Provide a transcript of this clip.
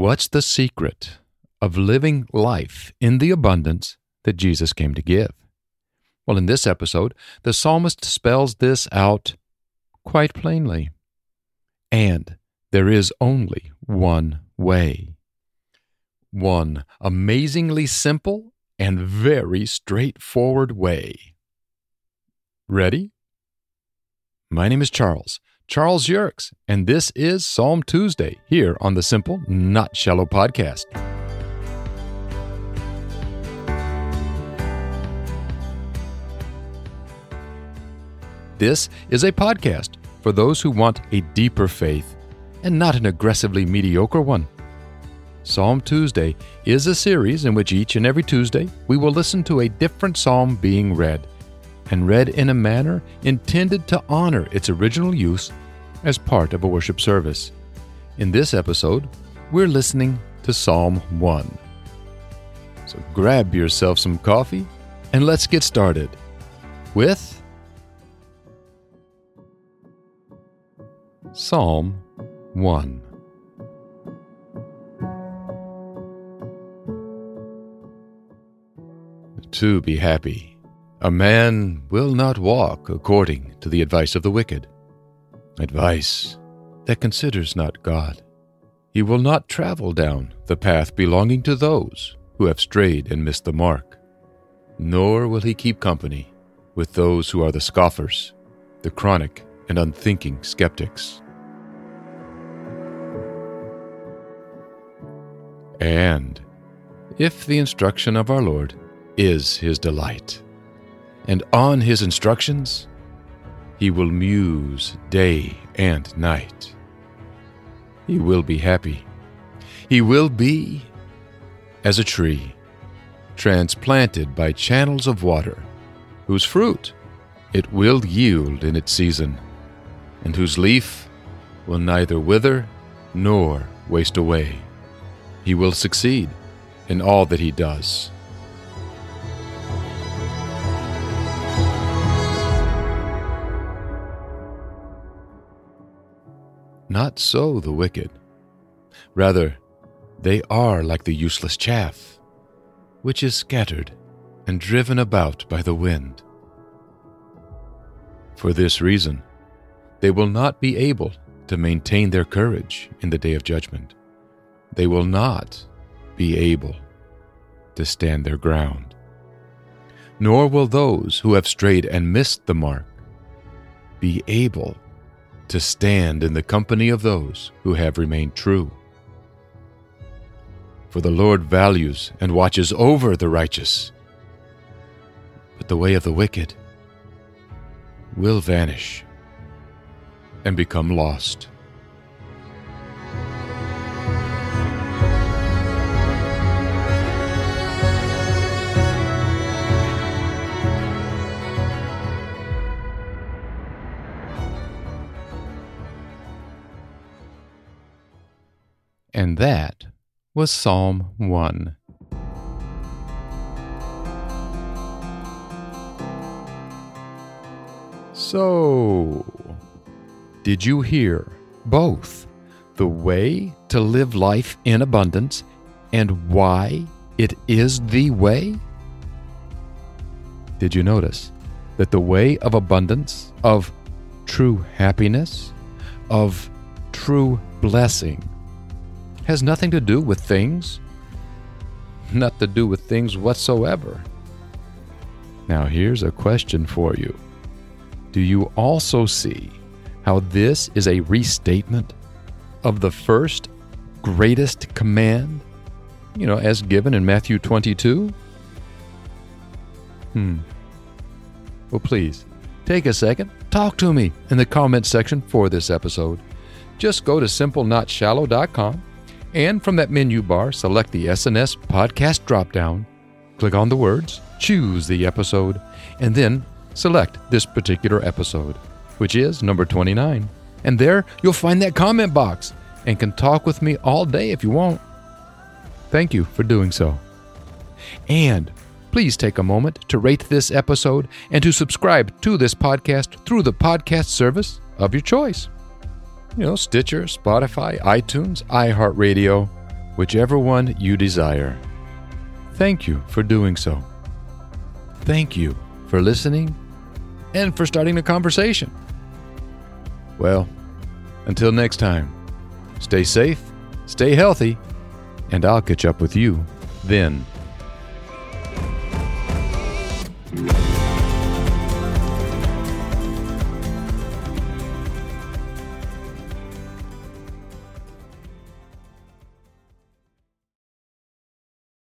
What's the secret of living life in the abundance that Jesus came to give? Well, in this episode, the psalmist spells this out quite plainly. And there is only one way. One amazingly simple and very straightforward way. Ready? My name is Charles, Charles Yerkes, and this is Psalm Tuesday here on the Simple, Not Shallow podcast. This is a podcast for those who want a deeper faith and not an aggressively mediocre one. Psalm Tuesday is a series in which each and every Tuesday we will listen to a different psalm being read, and read in a manner intended to honor its original use as part of a worship service. In this episode, we're listening to Psalm 1. So grab yourself some coffee and let's get started with Psalm 1. To be happy, a man will not walk according to the advice of the wicked, advice that considers not God. He will not travel down the path belonging to those who have strayed and missed the mark, nor will he keep company with those who are the scoffers, the chronic and unthinking skeptics. And if the instruction of our Lord is his delight, and on his instructions he will muse day and night, he will be happy. He will be as a tree transplanted by channels of water, whose fruit it will yield in its season, and whose leaf will neither wither nor waste away. He will succeed in all that he does. Not so the wicked. Rather, they are like the useless chaff, which is scattered and driven about by the wind. For this reason, they will not be able to maintain their courage in the day of judgment. They will not be able to stand their ground. Nor will those who have strayed and missed the mark be able to stand in the company of those who have remained true. For the Lord values and watches over the righteous, but the way of the wicked will vanish and become lost. And that was Psalm 1. So, did you hear both the way to live life in abundance and why it is the way? Did you notice that the way of abundance, of true happiness, of true blessing, has nothing to do with things, not to do with things whatsoever. Now, here's a question for you Do you also see how this is a restatement of the first greatest command, you know, as given in Matthew 22? Hmm. Well, please take a second, talk to me in the comment section for this episode. Just go to simplenotshallow.com and from that menu bar, select the SNS podcast dropdown, click on the words, choose the episode, and then select this particular episode, which is number 29. And there you'll find that comment box and can talk with me all day if you want. Thank you for doing so. And please take a moment to rate this episode and to subscribe to this podcast through the podcast service of your choice you know, Stitcher, Spotify, iTunes, iHeartRadio, whichever one you desire. Thank you for doing so. Thank you for listening and for starting a conversation. Well, until next time, stay safe, stay healthy, and I'll catch up with you then.